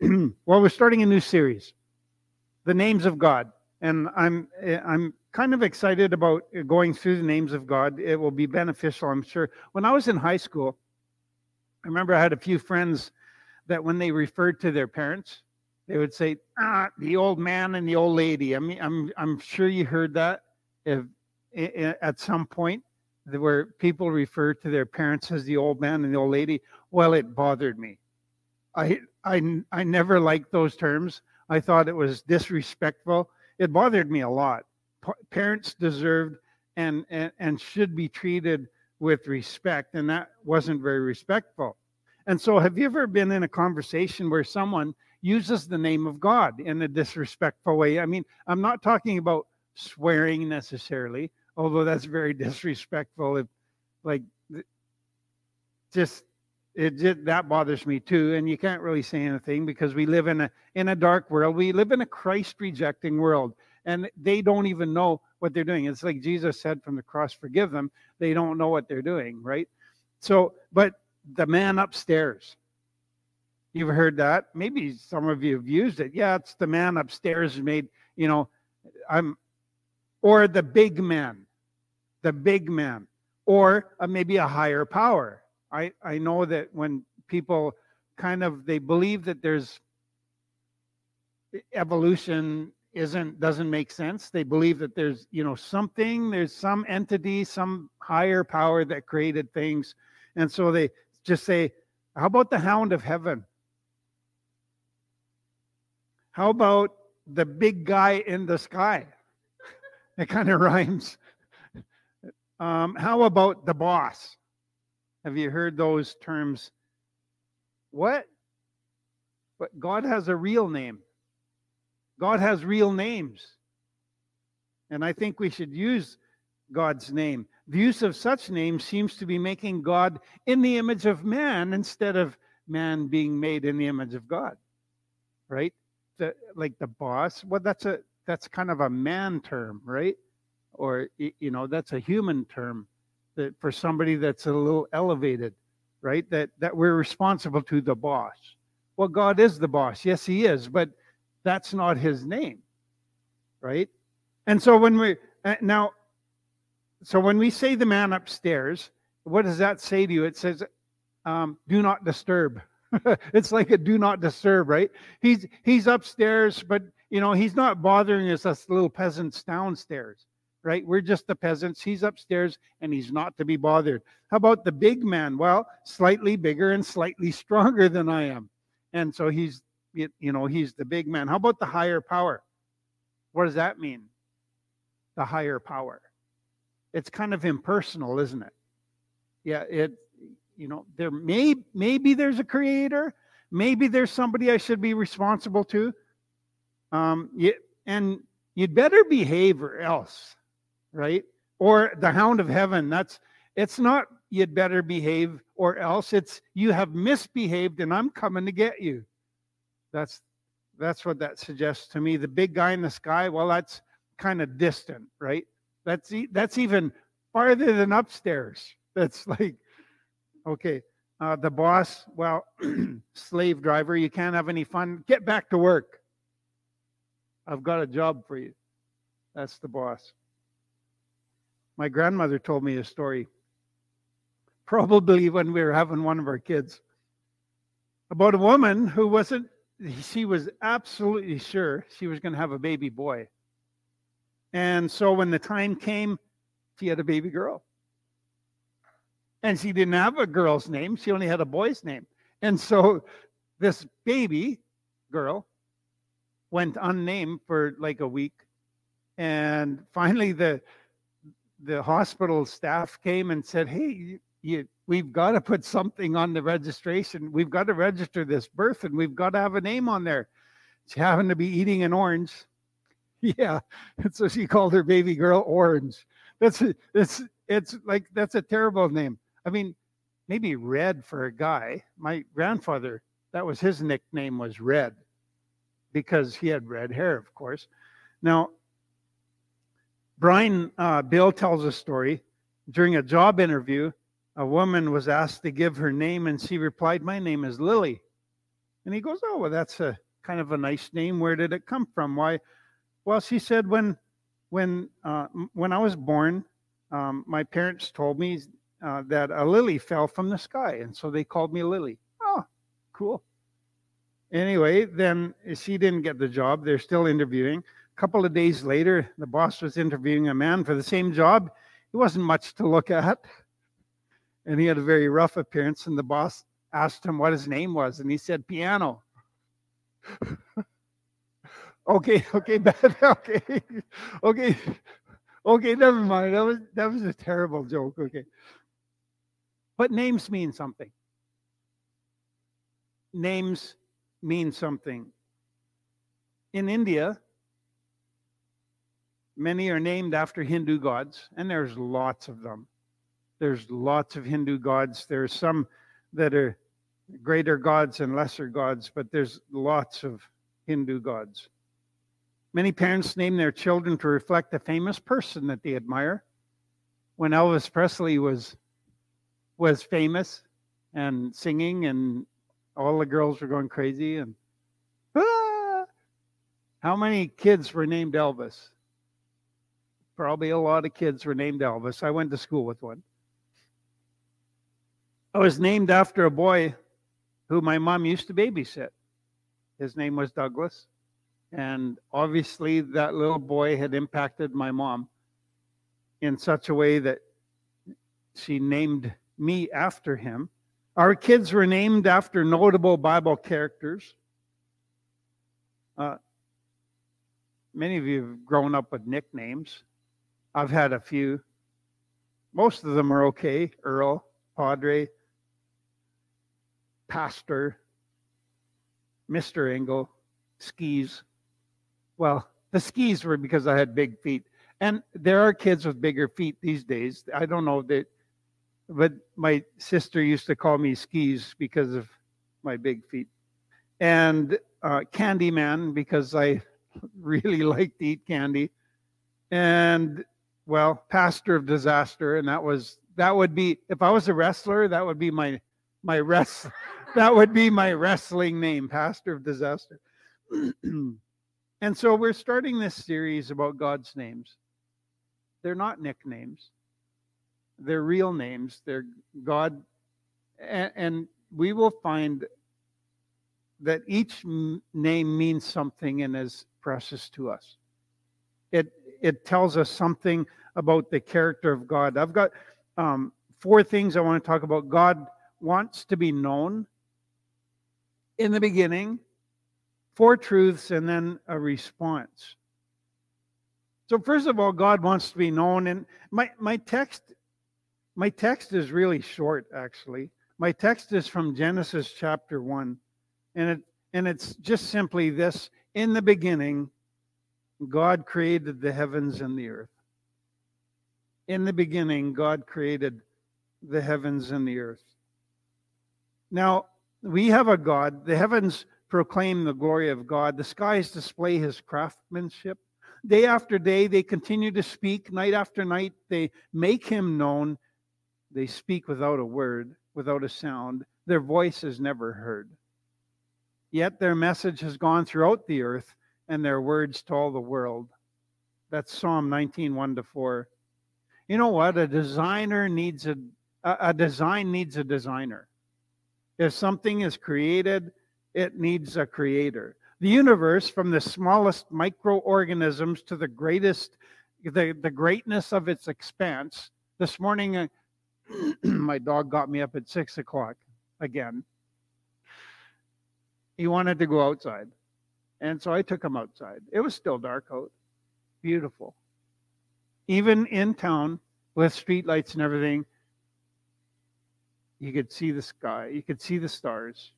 well, we're starting a new series, the names of God, and I'm I'm kind of excited about going through the names of God. It will be beneficial, I'm sure. When I was in high school, I remember I had a few friends that when they referred to their parents, they would say, "Ah, the old man and the old lady." I mean, I'm I'm sure you heard that if, at some point where people refer to their parents as the old man and the old lady. Well, it bothered me. I I I never liked those terms. I thought it was disrespectful. It bothered me a lot. Parents deserved and, and and should be treated with respect, and that wasn't very respectful. And so, have you ever been in a conversation where someone uses the name of God in a disrespectful way? I mean, I'm not talking about swearing necessarily, although that's very disrespectful. If, like, just it that bothers me too and you can't really say anything because we live in a in a dark world. We live in a christ rejecting world and they don't even know what they're doing. It's like jesus said from the cross forgive them. They don't know what they're doing right? So but the man upstairs you've heard that? Maybe some of you have used it. Yeah it's the man upstairs made you know i'm or the big man the big man or uh, maybe a higher power I, I know that when people kind of they believe that there's evolution isn't doesn't make sense. They believe that there's you know something there's some entity some higher power that created things. And so they just say how about the hound of heaven? How about the big guy in the sky? It kind of rhymes. Um, how about the boss have you heard those terms? What? But God has a real name. God has real names. And I think we should use God's name. The use of such names seems to be making God in the image of man instead of man being made in the image of God. Right? The, like the boss, well, that's a that's kind of a man term, right? Or you know, that's a human term that for somebody that's a little elevated, right? That that we're responsible to the boss. Well, God is the boss. Yes, he is, but that's not his name. Right? And so when we uh, now so when we say the man upstairs, what does that say to you? It says um, do not disturb. it's like a do not disturb, right? He's he's upstairs, but you know, he's not bothering us, us little peasants downstairs right? We're just the peasants. He's upstairs and he's not to be bothered. How about the big man? Well, slightly bigger and slightly stronger than I am. And so he's, you know, he's the big man. How about the higher power? What does that mean? The higher power. It's kind of impersonal, isn't it? Yeah, it, you know, there may, maybe there's a creator. Maybe there's somebody I should be responsible to. Um, you, and you'd better behave or else right? Or the hound of heaven. That's it's not you'd better behave or else it's you have misbehaved and I'm coming to get you. That's that's what that suggests to me. The big guy in the sky, well, that's kind of distant, right? That's that's even farther than upstairs. That's like, okay, uh, the boss, well, slave driver, you can't have any fun. Get back to work. I've got a job for you. That's the boss. My grandmother told me a story, probably when we were having one of our kids, about a woman who wasn't, she was absolutely sure she was going to have a baby boy. And so when the time came, she had a baby girl. And she didn't have a girl's name, she only had a boy's name. And so this baby girl went unnamed for like a week. And finally, the the hospital staff came and said, "Hey, you, we've got to put something on the registration. We've got to register this birth, and we've got to have a name on there." She happened to be eating an orange. Yeah, and so she called her baby girl Orange. That's it's it's like that's a terrible name. I mean, maybe Red for a guy. My grandfather, that was his nickname was Red, because he had red hair, of course. Now, Brian uh, Bill tells a story. During a job interview, a woman was asked to give her name, and she replied, My name is Lily. And he goes, Oh, well, that's a kind of a nice name. Where did it come from? Why? Well, she said, When when uh, when I was born, um, my parents told me uh, that a lily fell from the sky, and so they called me Lily. Oh, cool. Anyway, then she didn't get the job. They're still interviewing. A couple of days later, the boss was interviewing a man for the same job. He wasn't much to look at, and he had a very rough appearance. And the boss asked him what his name was, and he said, Piano. okay, okay, bad. Okay, okay, okay. Never mind. That was that was a terrible joke. Okay, but names mean something. Names mean something. In India, many are named after Hindu gods, and there's lots of them. There's lots of Hindu gods. There's some that are greater gods and lesser gods, but there's lots of Hindu gods. Many parents name their children to reflect a famous person that they admire. When Elvis Presley was was famous and singing, and all the girls were going crazy, and ah! how many kids were named Elvis? Probably a lot of kids were named Elvis. I went to school with one. I was named after a boy who my mom used to babysit. His name was Douglas. And obviously, that little boy had impacted my mom in such a way that she named me after him. Our kids were named after notable Bible characters. Uh, many of you have grown up with nicknames. I've had a few. Most of them are okay Earl, Padre, Pastor, Mr. Engel, skis. Well, the skis were because I had big feet. And there are kids with bigger feet these days. I don't know that, but my sister used to call me skis because of my big feet. And uh, Candyman because I really like to eat candy. And well, Pastor of Disaster, and that was that would be if I was a wrestler, that would be my my rest that would be my wrestling name, Pastor of Disaster. and so we're starting this series about God's names. They're not nicknames. They're real names. They're God and, and we will find that each name means something and is precious to us. It it tells us something about the character of God. I've got um, four things I want to talk about. God wants to be known in the beginning, four truths, and then a response. So first of all, God wants to be known. And my, my text, my text is really short, actually. My text is from Genesis chapter one. And it and it's just simply this in the beginning, God created the heavens and the earth. In the beginning, God created the heavens and the earth. Now, we have a God. The heavens proclaim the glory of God, the skies display his craftsmanship. Day after day, they continue to speak. Night after night, they make him known. They speak without a word, without a sound. Their voice is never heard. Yet their message has gone throughout the earth and their words to all the world. That's Psalm 19, 1 to 4. You know what? A designer needs a, a design needs a designer. If something is created, it needs a creator. The universe, from the smallest microorganisms to the greatest, the, the greatness of its expanse. This morning, uh, my dog got me up at six o'clock again. He wanted to go outside. And so I took him outside. It was still dark out. Beautiful. Even in town with streetlights and everything, you could see the sky, you could see the stars.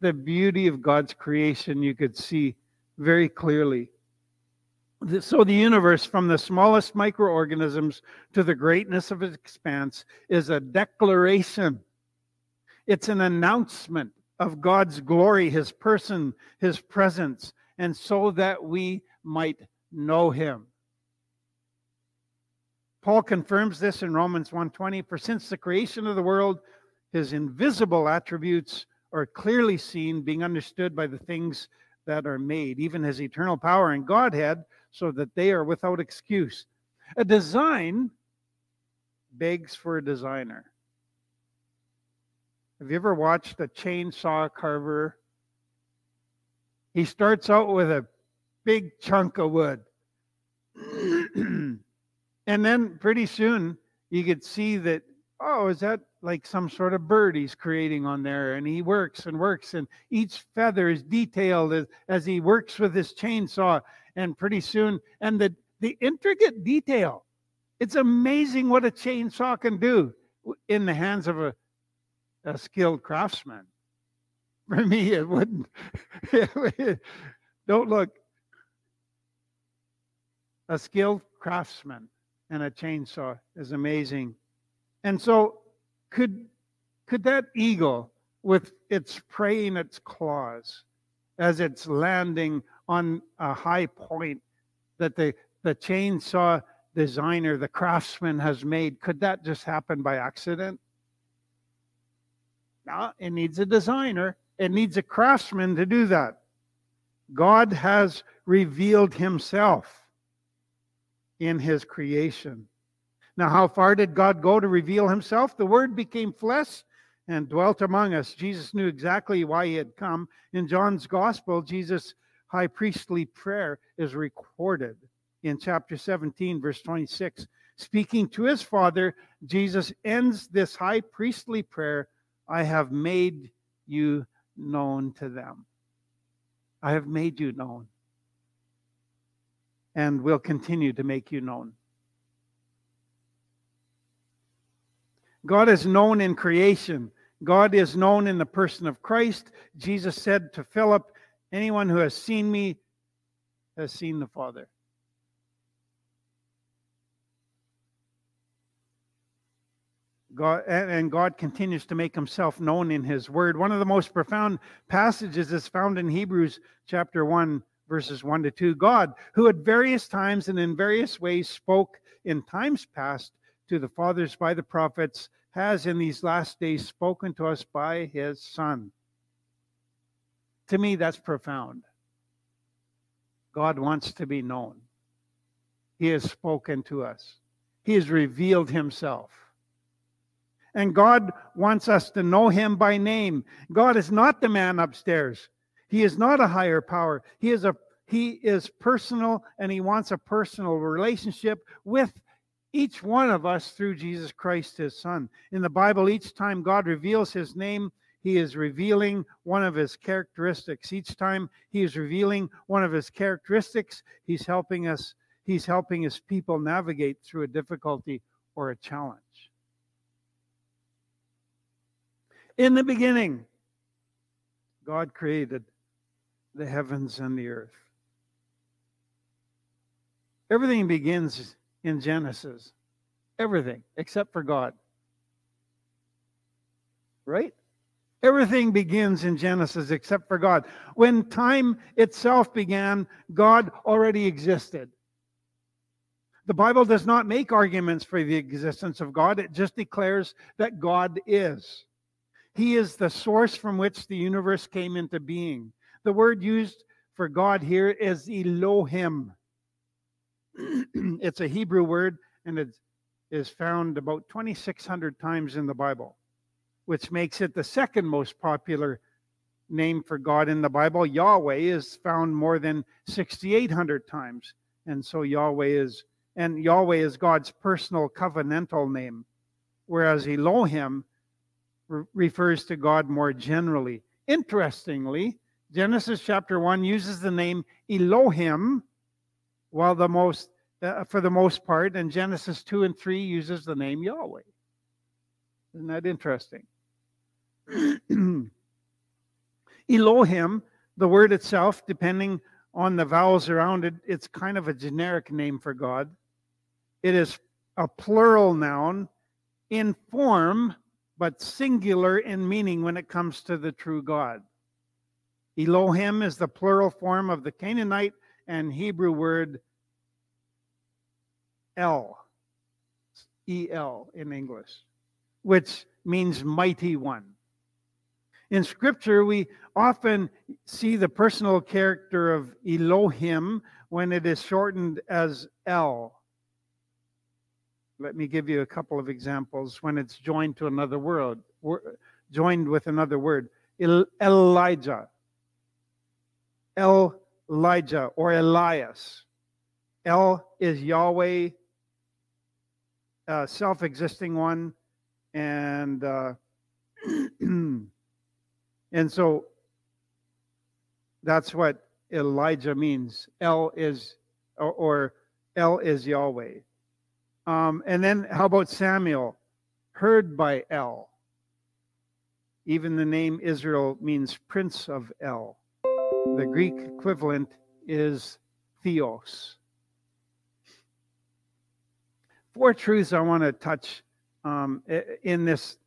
The beauty of God's creation you could see very clearly. So, the universe, from the smallest microorganisms to the greatness of its expanse, is a declaration. It's an announcement of God's glory, His person, His presence, and so that we might know Him. Paul confirms this in Romans 1:20 for since the creation of the world his invisible attributes are clearly seen, being understood by the things that are made, even his eternal power and Godhead, so that they are without excuse. A design begs for a designer. Have you ever watched a chainsaw carver? He starts out with a big chunk of wood. and then pretty soon you could see that, oh, is that like some sort of bird he's creating on there? And he works and works, and each feather is detailed as, as he works with his chainsaw. And pretty soon, and the, the intricate detail it's amazing what a chainsaw can do in the hands of a, a skilled craftsman. For me, it wouldn't. Don't look. A skilled craftsman and a chainsaw is amazing. And so, could could that eagle, with its prey in its claws, as it's landing on a high point, that the the chainsaw designer, the craftsman has made, could that just happen by accident? No, it needs a designer. It needs a craftsman to do that. God has revealed himself in his creation. Now, how far did God go to reveal himself? The Word became flesh and dwelt among us. Jesus knew exactly why he had come. In John's Gospel, Jesus' high priestly prayer is recorded in chapter 17, verse 26. Speaking to his Father, Jesus ends this high priestly prayer I have made you known to them. I have made you known. And will continue to make you known. God is known in creation. God is known in the person of Christ. Jesus said to Philip, Anyone who has seen me has seen the Father. God, and God continues to make himself known in his word. One of the most profound passages is found in Hebrews chapter 1, verses 1 to 2. God, who at various times and in various ways spoke in times past to the fathers by the prophets, has in these last days spoken to us by his Son. To me, that's profound. God wants to be known. He has spoken to us, He has revealed Himself. And God wants us to know him by name. God is not the man upstairs. He is not a higher power. He is a he is personal and he wants a personal relationship with each one of us through Jesus Christ his son. In the Bible each time God reveals his name, he is revealing one of his characteristics. Each time he is revealing one of his characteristics, he's helping us he's helping his people navigate through a difficulty or a challenge. In the beginning, God created the heavens and the earth. Everything begins in Genesis. Everything, except for God. Right? Everything begins in Genesis except for God. When time itself began, God already existed. The Bible does not make arguments for the existence of God, it just declares that God is. He is the source from which the universe came into being. The word used for God here is Elohim. it's a Hebrew word and it is found about 2,600 times in the Bible, which makes it the second most popular name for God in the Bible. Yahweh is found more than 6,800 times. And so Yahweh is, and Yahweh is God's personal covenantal name, whereas Elohim re- refers to God more generally. Interestingly, Genesis chapter 1 uses the name Elohim, while the most, uh, for the most part, and Genesis 2 and 3 uses the name Yahweh. Isn't that interesting? Elohim, the word itself, depending on the vowels around it, it's kind of a generic name for God. It is a plural noun in form but singular in meaning when it comes to the true God. Elohim is the plural form of the Canaanite and Hebrew word El, E L in English, which means mighty one. In Scripture, we often see the personal character of Elohim when it is shortened as El. Let me give you a couple of examples when it's joined to another word, joined with another word. Elijah, El Elijah, or Elias. El is Yahweh, uh, self existing one, and uh, and so that's what Elijah means. El is, or, or El is Yahweh. Um, and then how about Samuel? Heard by El. Even the name Israel means prince of El. The Greek equivalent is theos. Four truths I want to touch um, in this,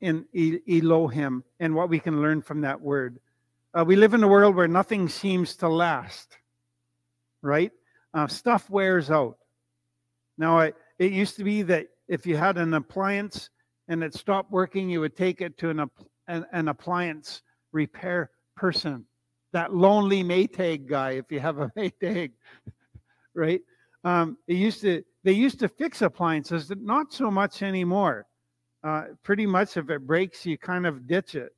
in Elohim, and what we can learn from that word. Uh, we live in a world where nothing seems to last, right? Uh, stuff wears out. Now, I, it used to be that if you had an appliance and it stopped working, you would take it to an, an, an appliance repair person. That lonely Maytag guy, if you have a Maytag, right? Um, it used to they used to fix appliances, not so much anymore. Uh, pretty much, if it breaks, you kind of ditch it.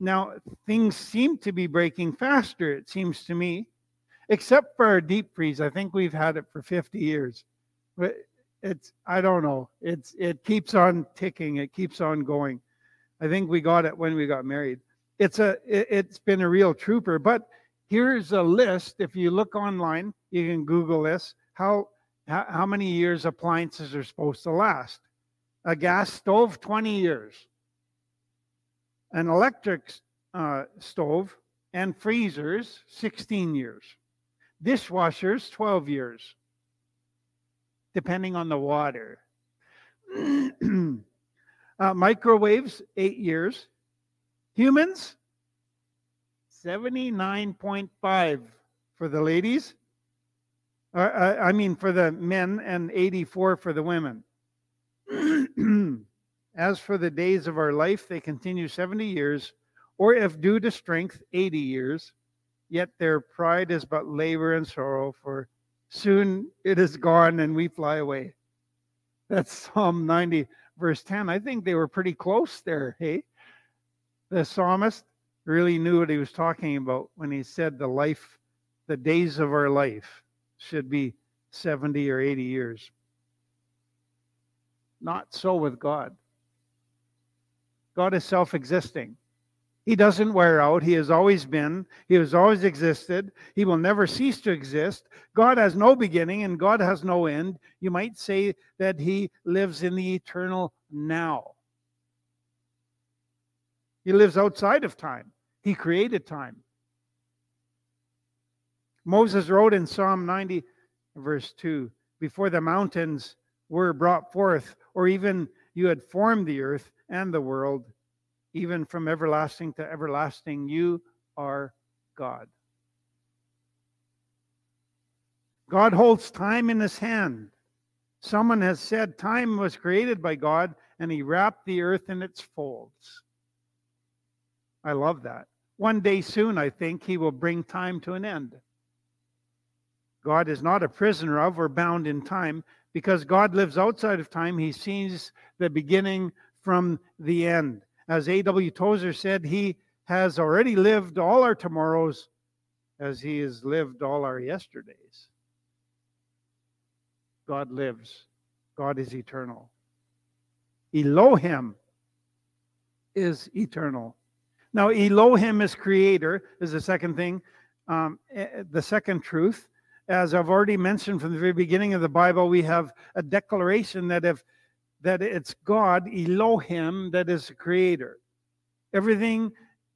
Now things seem to be breaking faster. It seems to me, except for our deep freeze. I think we've had it for 50 years. But it's I don't know. It's it keeps on ticking. It keeps on going. I think we got it when we got married. It's a it, it's been a real trooper. But here's a list. If you look online, you can Google this. How how, many years appliances are supposed to last? A gas stove, 20 years. An electric uh, stove and freezers, 16 years. Dishwashers, 12 years depending on the water. uh, microwaves, eight years. Humans, 79.5 for the ladies. Uh, I mean, for the men, and 84 for the women. As for the days of our life, they continue 70 years, or if due to strength, 80 years. Yet their pride is but labor and sorrow, for soon it is gone and we fly away. That's Psalm 90, verse 10. I think they were pretty close there, hey? The psalmist really knew what he was talking about when he said the life, the days of our life should be 70 or 80 years. Not so with God. God is self existing. He doesn't wear out. He has always been. He has always existed. He will never cease to exist. God has no beginning and God has no end. You might say that He lives in the eternal now. He lives outside of time. He created time. Moses wrote in Psalm 90, verse 2 Before the mountains were brought forth, or even you had formed the earth and the world, even from everlasting to everlasting. You are God. God holds time in his hand. Someone has said time was created by God and he wrapped the earth in its folds. I love that. One day soon, I think, he will bring time to an end. God is not a prisoner of or bound in time because God lives outside of time. He sees the beginning from the end. As A.W. Tozer said, he has already lived all our tomorrows as he has lived all our yesterdays. God lives. God is eternal. Elohim is eternal. Now, Elohim is creator, is the second thing. Um, eh, the second truth, as I've already mentioned from the very beginning of the Bible, we have a declaration that if that it's God, Elohim, that is the creator. Everything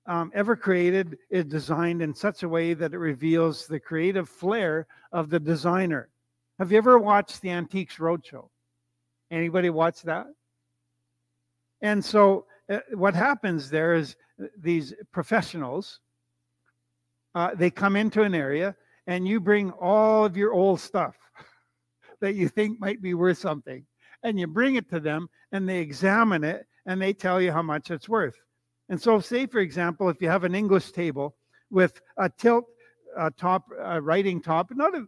um, ever created is designed in such a way that it reveals the creative flair of the designer. Have you ever watched the Antiques Roadshow? Anybody watch that? And so, uh, what happens there is uh, these professionals uh, they come into an area and you bring all of your old stuff that you think might be worth something and you bring it to them and they examine it and they tell you how much it's worth. And so, say for example, if you have an English table with a tilt uh, top, uh, writing top, not a,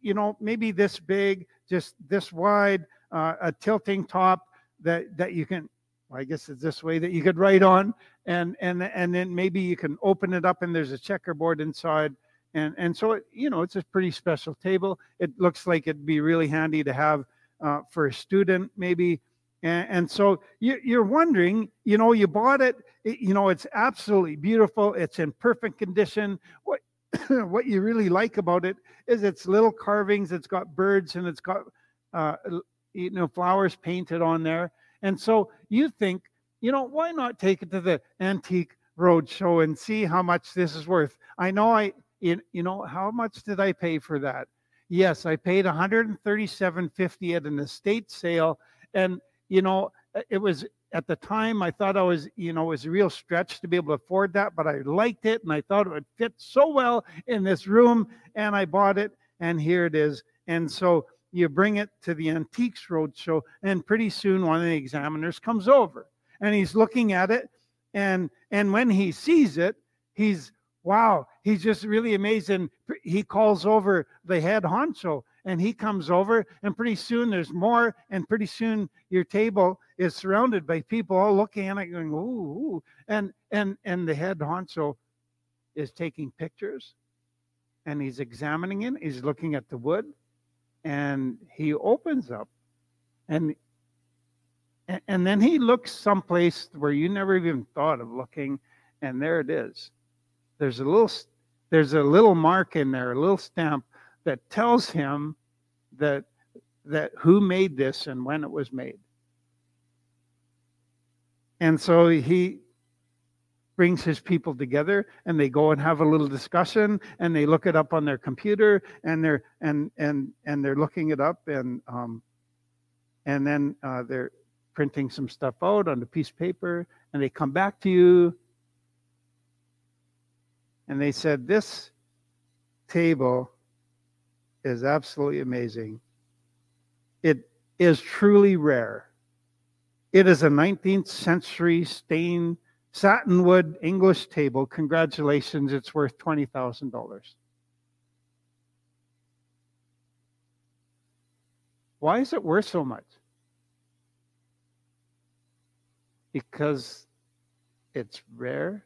you know, maybe this big, just this wide, uh, a tilting top that that you can. Well, I guess it's this way that you could write on, and and and then maybe you can open it up and there's a checkerboard inside, and and so it, you know it's a pretty special table. It looks like it'd be really handy to have uh, for a student maybe and, and so you, are wondering, you know, you bought it, it, you know, it's absolutely beautiful. It's in perfect condition. What what you really like about it is its little carvings. It's got birds and it's got uh, you know flowers painted on there. And so you think, you know, why not take it to the antique road show and see how much this is worth? I know I you know how much did I pay for that? Yes, I paid 137.50 at an estate sale and you know, uh, it was at the time I thought I was, you know, it was a real stretch to be able to afford that, but I liked it and I thought it would fit so well in this room and I bought it and here it is. And so you bring it to the Antiques Roadshow and pretty soon one of the examiners comes over and he's looking at it and and when he sees it, he's wow, he's just really amazing. He calls over the head honcho and he comes over and pretty soon there's more and pretty soon your table is surrounded by people all looking at it going ooh, ooh. and and and the head honcho is taking pictures and he's examining it he's looking at the wood and he opens up and and then he looks someplace where you never even thought of looking and there it is there's a little there's a little mark in there a little stamp that tells him that that who made this and when it was made. And so he brings his people together and they go and have a little discussion and they look it up on their computer and they're and and and they're looking it up and um and then uh, they're printing some stuff out on a piece of paper and they come back to you and they said this table is absolutely amazing. It is truly rare. It is a 19th century stained satinwood English table. Congratulations, it's worth $20,000. Why is it worth so much? Because it's rare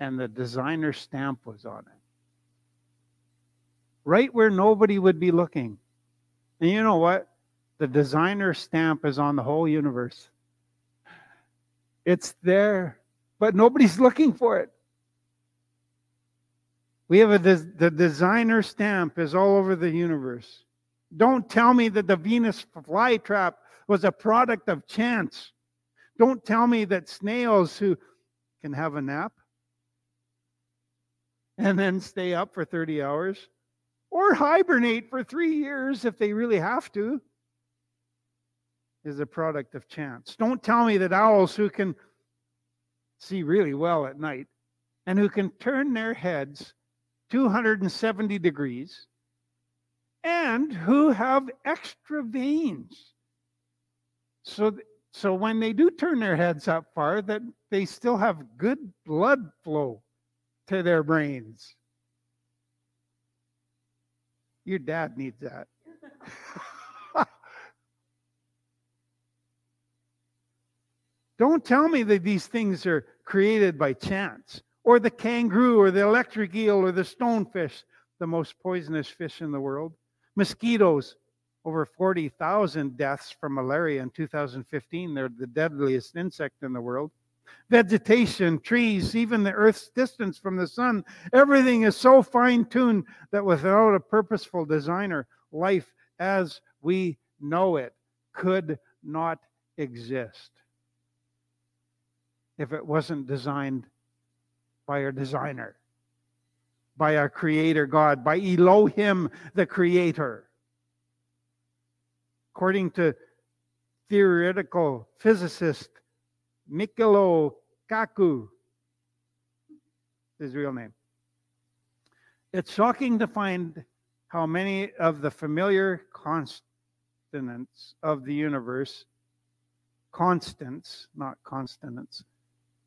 and the designer stamp was on it right where nobody would be looking. And you know what? The designer stamp is on the whole universe. It's there, but nobody's looking for it. We have a des- the designer stamp is all over the universe. Don't tell me that the Venus flytrap was a product of chance. Don't tell me that snails who can have a nap and then stay up for 30 hours or hibernate for three years if they really have to is a product of chance. Don't tell me that owls who can see really well at night and who can turn their heads 270 degrees and who have extra veins. So, so when they do turn their heads up far, that they still have good blood flow to their brains. Your dad needs that. Don't tell me that these things are created by chance, or the kangaroo, or the electric eel, or the stonefish, the most poisonous fish in the world. Mosquitoes, over 40,000 deaths from malaria in 2015. They're the deadliest insect in the world vegetation, trees, even the earth's distance from the sun. Everything is so fine tuned that without a purposeful designer, life as we know it could not exist if it wasn't designed by our designer, by our creator God, by Elohim, the creator. According to theoretical physicist Michio Kaku, his real name. It's shocking to find how many of the familiar constants of the universe, constants, not constants,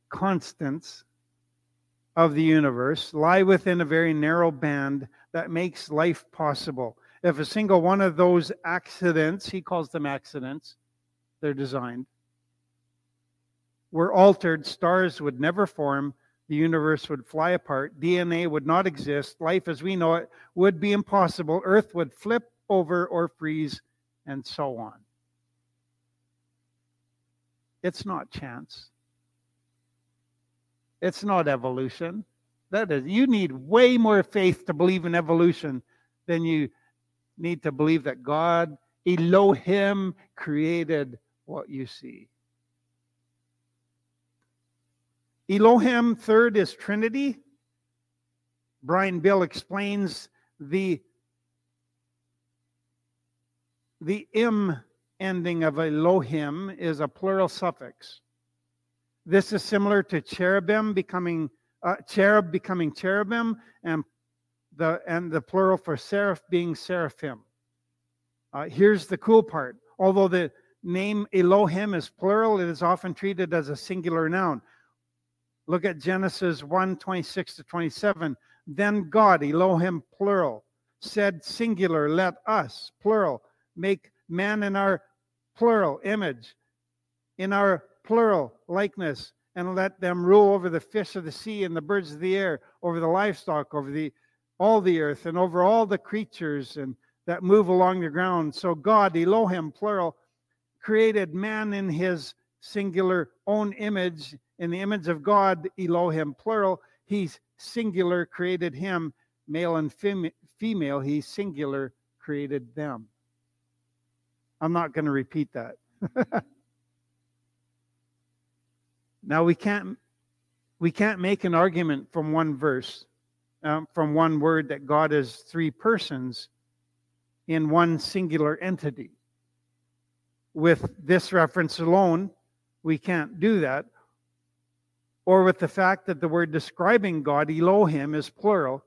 constants of the universe lie within a very narrow band that makes life possible. If a single one of those accidents, he calls them accidents, they're designed, were altered, stars would never form, the universe would fly apart, DNA would not exist, life as we know it would be impossible, Earth would flip over or freeze, and so on. It's not chance. It's not evolution. That is, you need way more faith to believe in evolution than you need to believe that God, Elohim, created what you see. Elohim, third, is Trinity. Brian Bill explains the the im ending of Elohim is a plural suffix. This is similar to cherubim becoming uh, cherub becoming cherubim, and the and the plural for seraph being seraphim. Uh, here's the cool part: although the name Elohim is plural, it is often treated as a singular noun. Look at Genesis 1 26 to 27. Then God, Elohim, plural, said singular, let us, plural, make man in our plural image, in our plural likeness, and let them rule over the fish of the sea and the birds of the air, over the livestock, over the all the earth, and over all the creatures and that move along the ground. So God, Elohim, plural, created man in his singular own image, in the image of God, Elohim, plural. He's singular, created him, male and fem- female. He singular created them. I'm not going to repeat that. now we can't we can't make an argument from one verse, um, from one word that God is three persons in one singular entity. With this reference alone, we can't do that. Or with the fact that the word describing God, Elohim, is plural,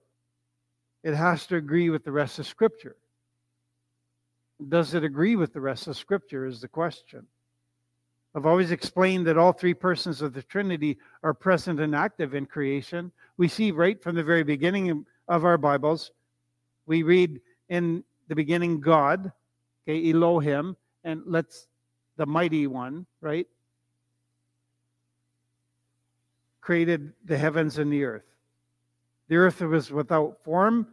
it has to agree with the rest of Scripture. Does it agree with the rest of Scripture? Is the question. I've always explained that all three persons of the Trinity are present and active in creation. We see right from the very beginning of our Bibles, we read in the beginning God, okay, Elohim, and let's the mighty one, right? Created the heavens and the earth. The earth was without form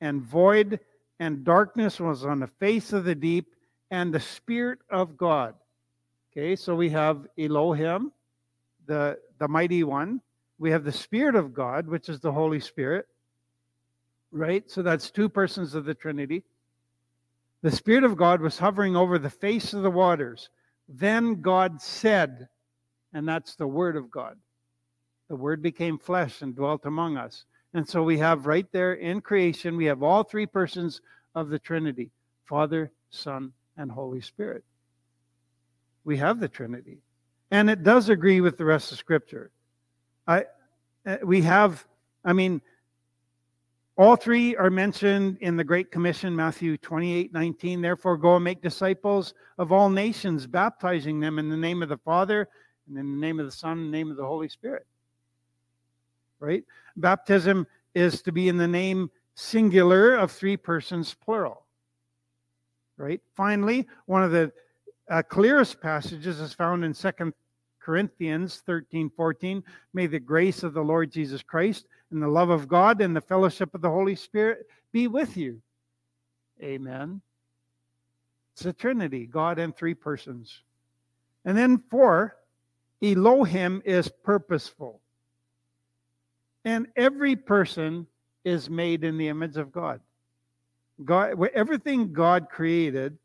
and void, and darkness was on the face of the deep, and the Spirit of God. Okay, so we have Elohim, the, the mighty one. We have the Spirit of God, which is the Holy Spirit. Right? So that's two persons of the Trinity. The Spirit of God was hovering over the face of the waters. Then God said, and that's the Word of God. The Word became flesh and dwelt among us. And so we have right there in creation, we have all three persons of the Trinity Father, Son, and Holy Spirit. We have the Trinity. And it does agree with the rest of Scripture. I, uh, we have, I mean, all three are mentioned in the Great Commission, Matthew 28 19. Therefore, go and make disciples of all nations, baptizing them in the name of the Father, and in the name of the Son, and the name of the Holy Spirit right? Baptism is to be in the name singular of three persons plural, right? Finally, one of the uh, clearest passages is found in Second Corinthians 13 14. May the grace of the Lord Jesus Christ and the love of God and the fellowship of the Holy Spirit be with you. Amen. It's a Trinity, God and three persons. And then four, Elohim is purposeful. And every person is made in the image of God. God, everything God created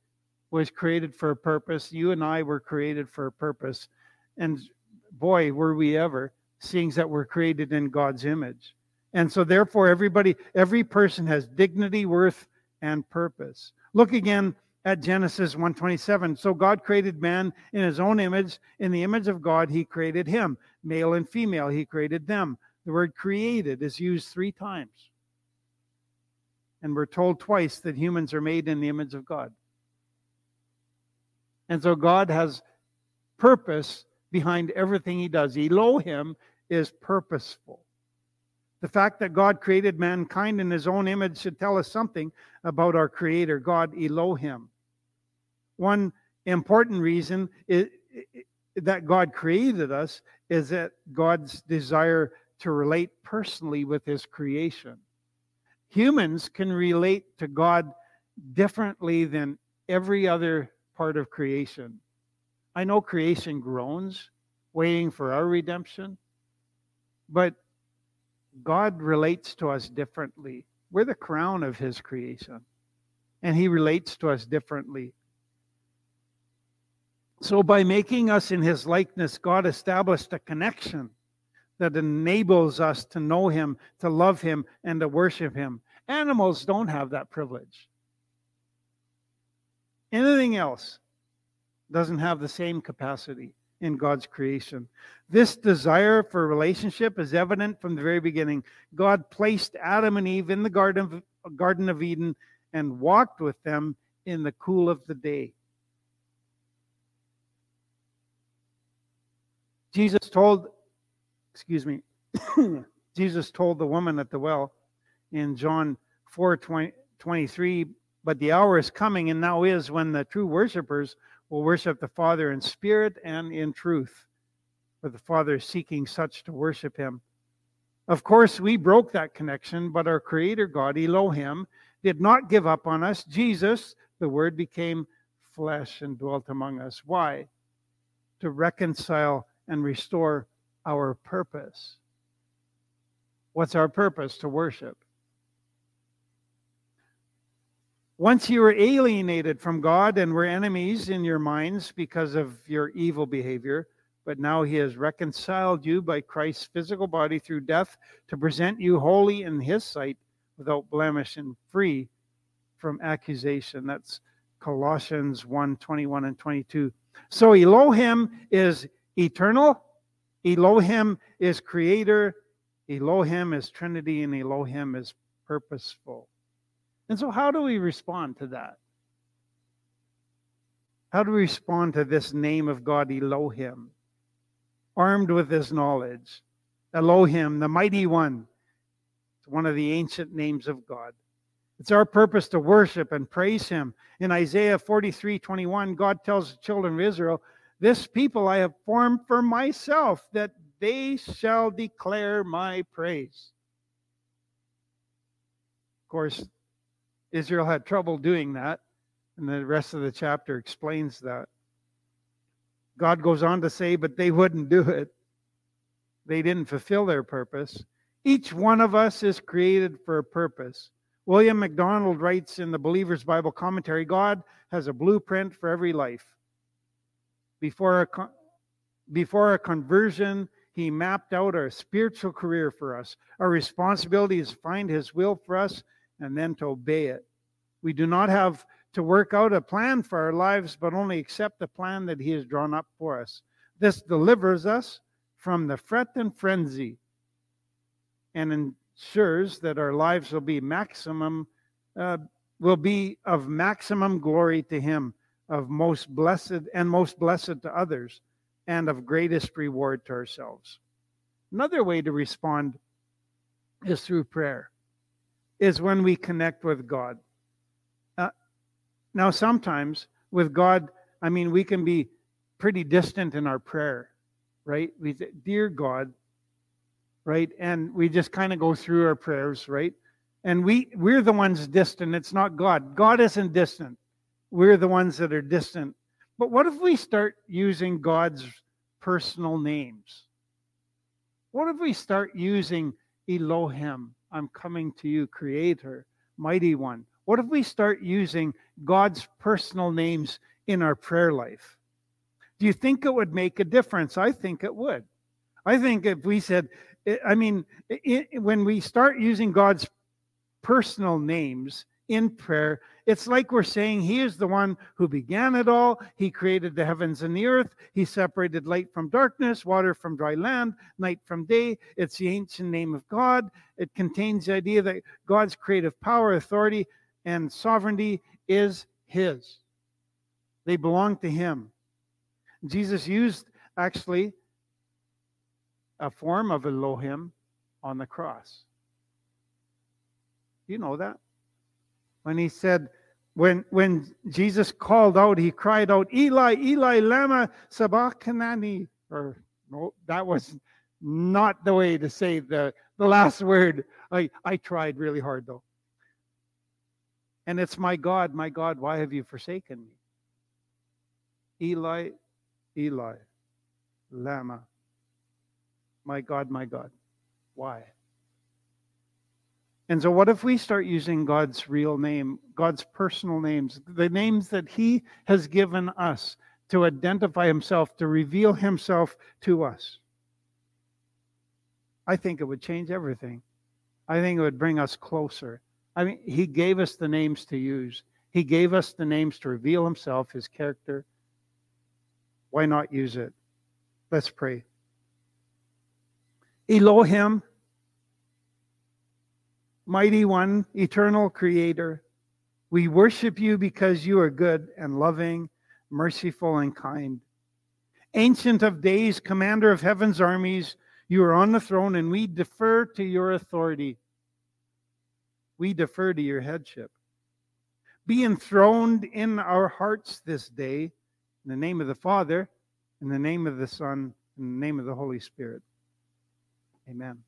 was created for a purpose. You and I were created for a purpose. And boy, were we ever, seeing that we're created in God's image. And so therefore everybody, every person has dignity, worth, and purpose. Look again at Genesis 127. So God created man in his own image. In the image of God, he created him. Male and female, he created them. The word created is used three times. And we're told twice that humans are made in the image of God. And so God has purpose behind everything he does. Elohim is purposeful. The fact that God created mankind in his own image should tell us something about our creator, God Elohim. One important reason is, that God created us is that God's desire to relate personally with his creation. Humans can relate to God differently than every other part of creation. I know creation groans, waiting for our redemption, but God relates to us differently. We're the crown of his creation, and he relates to us differently. So, by making us in his likeness, God established a connection that enables us to know him, to love him, and to worship him. Animals don't have that privilege. Anything else doesn't have the same capacity in God's creation. This desire for relationship is evident from the very beginning. God placed Adam and Eve in the Garden of, Garden of Eden and walked with them in the cool of the day. Jesus told, excuse me, Jesus told the woman at the well in John 4 20, 23, but the hour is coming and now is when the true worshipers will worship the Father in spirit and in truth, for the Father is seeking such to worship him. Of course, we broke that connection, but our Creator God, Elohim, did not give up on us. Jesus, the Word, became flesh and dwelt among us. Why? To reconcile and restore our purpose. What's our purpose? To worship. Once you were alienated from God and were enemies in your minds because of your evil behavior, but now he has reconciled you by Christ's physical body through death to present you holy in his sight without blemish and free from accusation. That's Colossians 1 21 and 22. So Elohim is eternal. Elohim is creator. Elohim is Trinity, and Elohim is purposeful. And so, how do we respond to that? How do we respond to this name of God, Elohim, armed with this knowledge? Elohim, the mighty one. It's one of the ancient names of God. It's our purpose to worship and praise him. In Isaiah 43 21, God tells the children of Israel, this people I have formed for myself, that they shall declare my praise. Of course, Israel had trouble doing that, and the rest of the chapter explains that. God goes on to say, but they wouldn't do it. They didn't fulfill their purpose. Each one of us is created for a purpose. William MacDonald writes in the Believer's Bible Commentary God has a blueprint for every life. Before a, before a conversion, he mapped out our spiritual career for us. Our responsibility is to find his will for us and then to obey it. We do not have to work out a plan for our lives, but only accept the plan that he has drawn up for us. This delivers us from the fret and frenzy and ensures that our lives will be maximum uh, will be of maximum glory to him of most blessed and most blessed to others, and of greatest reward to ourselves. Another way to respond is through prayer, is when we connect with God. Uh, now, sometimes with God, I mean, we can be pretty distant in our prayer, right? We say, Dear God, right? And we just kind of go through our prayers, right? And we we're the ones distant. It's not God. God isn't distant we're the ones that are distant. But what if we start using God's personal names? What if we start using Elohim? I'm coming to you, Creator, Mighty One. What if we start using God's personal names in our prayer life? Do you think it would make a difference? I think it would. I think if we said, I mean, when we start using God's personal names in prayer, it's like we're saying He is the one who began it all. He created the heavens and the earth. He separated light from darkness, water from dry land, night from day. It's the ancient name of God. It contains the idea that God's creative power, authority, and sovereignty is His. They belong to Him. Jesus used actually a form of Elohim on the cross. You know that? When he said, when when Jesus called out, he cried out, Eli, Eli, lama sabachthani. Or no, that was not the way to say the, the last word. I, I tried really hard though. And it's my God, my God, why have you forsaken me? Eli, Eli, lama. My God, my God, why? And so, what if we start using God's real name, God's personal names, the names that He has given us to identify Himself, to reveal Himself to us? I think it would change everything. I think it would bring us closer. I mean, He gave us the names to use, He gave us the names to reveal Himself, His character. Why not use it? Let's pray. Elohim, Mighty One, Eternal Creator, we worship you because you are good and loving, merciful and kind. Ancient of days, commander of heaven's armies, you are on the throne and we defer to your authority. We defer to your headship. Be enthroned in our hearts this day, in the name of the Father, in the name of the Son, in the name of the Holy Spirit. Amen.